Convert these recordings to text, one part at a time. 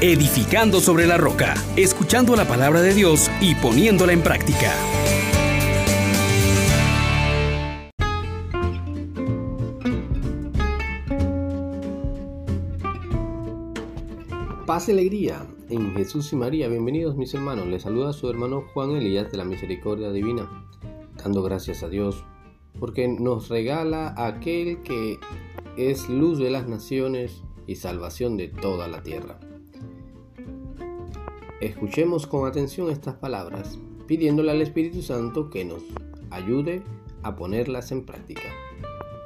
edificando sobre la roca, escuchando la palabra de Dios y poniéndola en práctica. Paz y alegría en Jesús y María. Bienvenidos mis hermanos. Les saluda su hermano Juan Elías de la Misericordia Divina, dando gracias a Dios porque nos regala aquel que es luz de las naciones y salvación de toda la tierra. Escuchemos con atención estas palabras, pidiéndole al Espíritu Santo que nos ayude a ponerlas en práctica.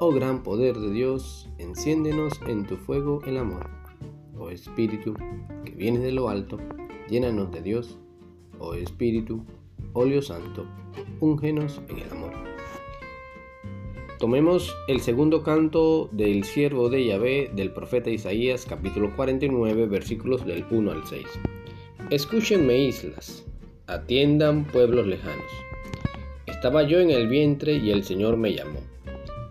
Oh gran poder de Dios, enciéndenos en tu fuego el amor. Oh Espíritu, que vienes de lo alto, llénanos de Dios. Oh Espíritu, óleo santo, úngenos en el amor. Tomemos el segundo canto del siervo de Yahvé del profeta Isaías, capítulo 49, versículos del 1 al 6. Escúchenme islas, atiendan pueblos lejanos. Estaba yo en el vientre y el Señor me llamó,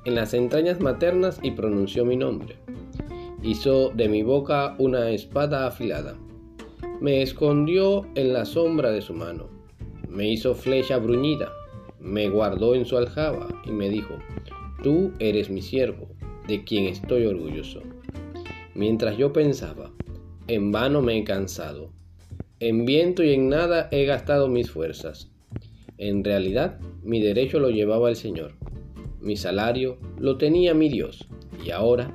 en las entrañas maternas y pronunció mi nombre. Hizo de mi boca una espada afilada. Me escondió en la sombra de su mano. Me hizo flecha bruñida. Me guardó en su aljaba y me dijo, Tú eres mi siervo, de quien estoy orgulloso. Mientras yo pensaba, en vano me he cansado en viento y en nada he gastado mis fuerzas. En realidad, mi derecho lo llevaba el Señor. Mi salario lo tenía mi Dios. Y ahora,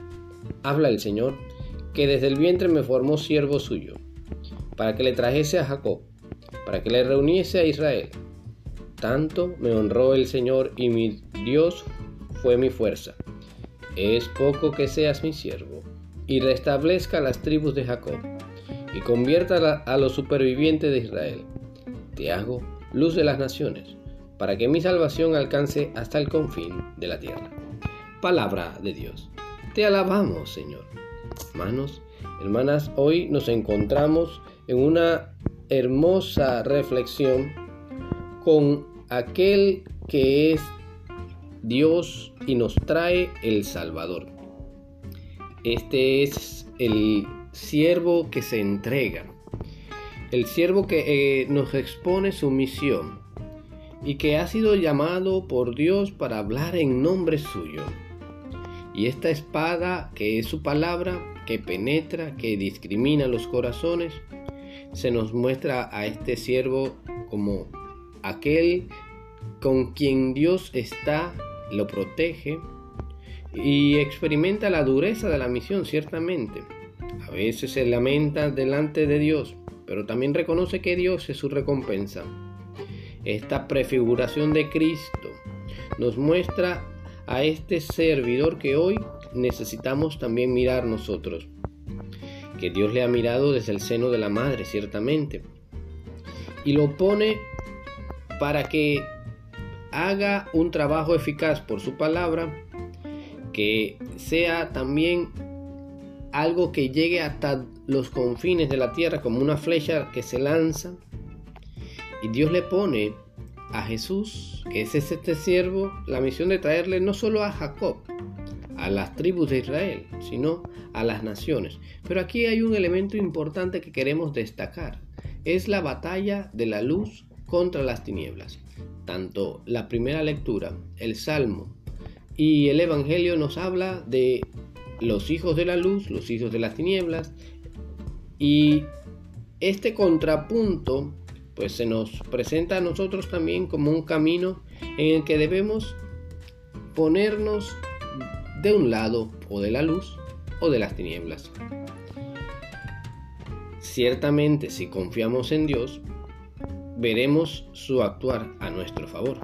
habla el Señor, que desde el vientre me formó siervo suyo, para que le trajese a Jacob, para que le reuniese a Israel. Tanto me honró el Señor y mi Dios fue mi fuerza. Es poco que seas mi siervo, y restablezca las tribus de Jacob y convierta a los supervivientes de Israel. Te hago luz de las naciones, para que mi salvación alcance hasta el confín de la tierra. Palabra de Dios. Te alabamos, Señor. Hermanos, hermanas, hoy nos encontramos en una hermosa reflexión con aquel que es Dios y nos trae el Salvador. Este es el siervo que se entrega, el siervo que eh, nos expone su misión y que ha sido llamado por Dios para hablar en nombre suyo. Y esta espada, que es su palabra, que penetra, que discrimina los corazones, se nos muestra a este siervo como aquel con quien Dios está, lo protege y experimenta la dureza de la misión, ciertamente. A veces se lamenta delante de Dios, pero también reconoce que Dios es su recompensa. Esta prefiguración de Cristo nos muestra a este servidor que hoy necesitamos también mirar nosotros. Que Dios le ha mirado desde el seno de la madre, ciertamente. Y lo pone para que haga un trabajo eficaz por su palabra, que sea también algo que llegue hasta los confines de la tierra como una flecha que se lanza. Y Dios le pone a Jesús, que es este siervo, la misión de traerle no solo a Jacob, a las tribus de Israel, sino a las naciones. Pero aquí hay un elemento importante que queremos destacar. Es la batalla de la luz contra las tinieblas. Tanto la primera lectura, el Salmo y el Evangelio nos habla de los hijos de la luz, los hijos de las tinieblas. Y este contrapunto pues se nos presenta a nosotros también como un camino en el que debemos ponernos de un lado o de la luz o de las tinieblas. Ciertamente si confiamos en Dios, veremos su actuar a nuestro favor.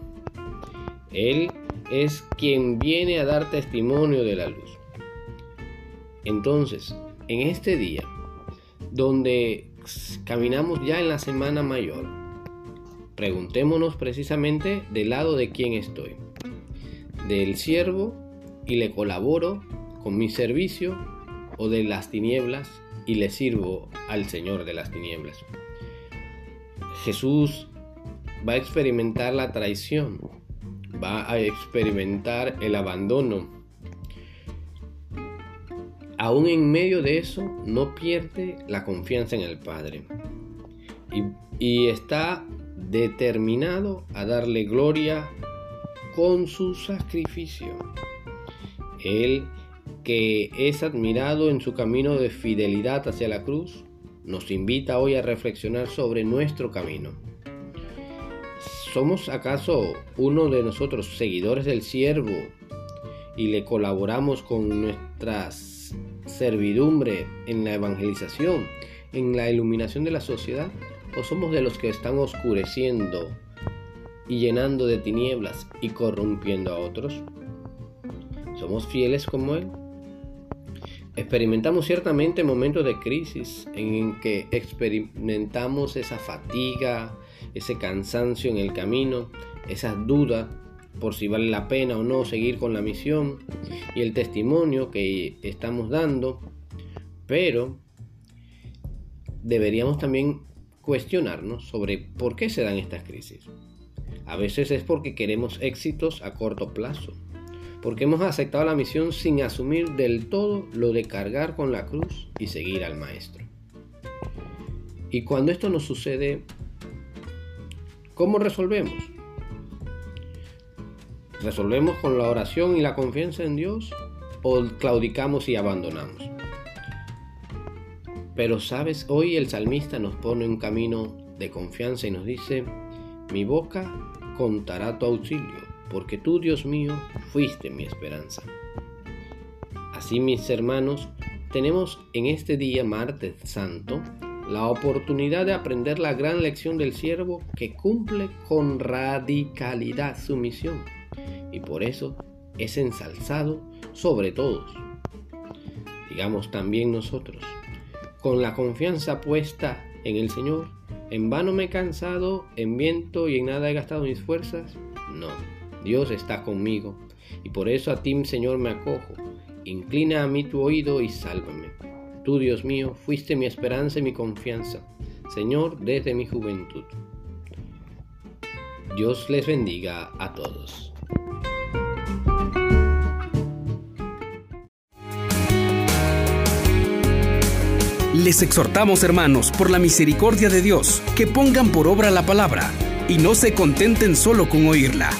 Él es quien viene a dar testimonio de la luz. Entonces, en este día, donde caminamos ya en la semana mayor, preguntémonos precisamente del lado de quién estoy. Del siervo y le colaboro con mi servicio o de las tinieblas y le sirvo al Señor de las tinieblas. Jesús va a experimentar la traición, va a experimentar el abandono, aún en medio de eso, no pierde la confianza en el Padre. Y, está determinado a darle gloria con su sacrificio. Él que es admirado en su camino de fidelidad hacia la cruz, nos invita hoy a reflexionar sobre nuestro camino. ¿Somos acaso uno de nosotros seguidores del siervo y le colaboramos con nuestra servidumbre en la evangelización, en la iluminación de la sociedad? ¿O somos de los que están oscureciendo y llenando de tinieblas y corrompiendo a otros? ¿Somos fieles como Él? Experimentamos ciertamente momentos de crisis en que experimentamos esa fatiga, ese cansancio en el camino, esas dudas por si vale la pena o no seguir con la misión y el testimonio que estamos dando, pero deberíamos también cuestionarnos sobre por qué se dan estas crisis. A veces es porque queremos éxitos a corto plazo, porque hemos aceptado la misión sin asumir del todo lo de cargar con la cruz y seguir al Maestro. Y cuando esto nos sucede, ¿cómo resolvemos? ¿Resolvemos con la oración y la confianza en Dios o claudicamos y abandonamos? Pero sabes, hoy el salmista nos pone un camino de confianza y nos dice, mi boca contará tu auxilio porque tú, Dios mío, fuiste mi esperanza. Así, mis hermanos, tenemos en este día, martes santo, la oportunidad de aprender la gran lección del siervo que cumple con radicalidad su misión y por eso es ensalzado sobre todos. Digamos también nosotros, con la confianza puesta en el Señor, ¿en vano me he cansado, en viento y en nada he gastado mis fuerzas? No Dios está conmigo, y por eso a ti, Señor, me acojo. Inclina a mí tu oído y sálvame. Tú, Dios mío, fuiste mi esperanza y mi confianza, Señor, desde mi juventud. Dios les bendiga a todos. Les exhortamos, hermanos, por la misericordia de Dios, que pongan por obra la palabra y no se contenten solo con oírla.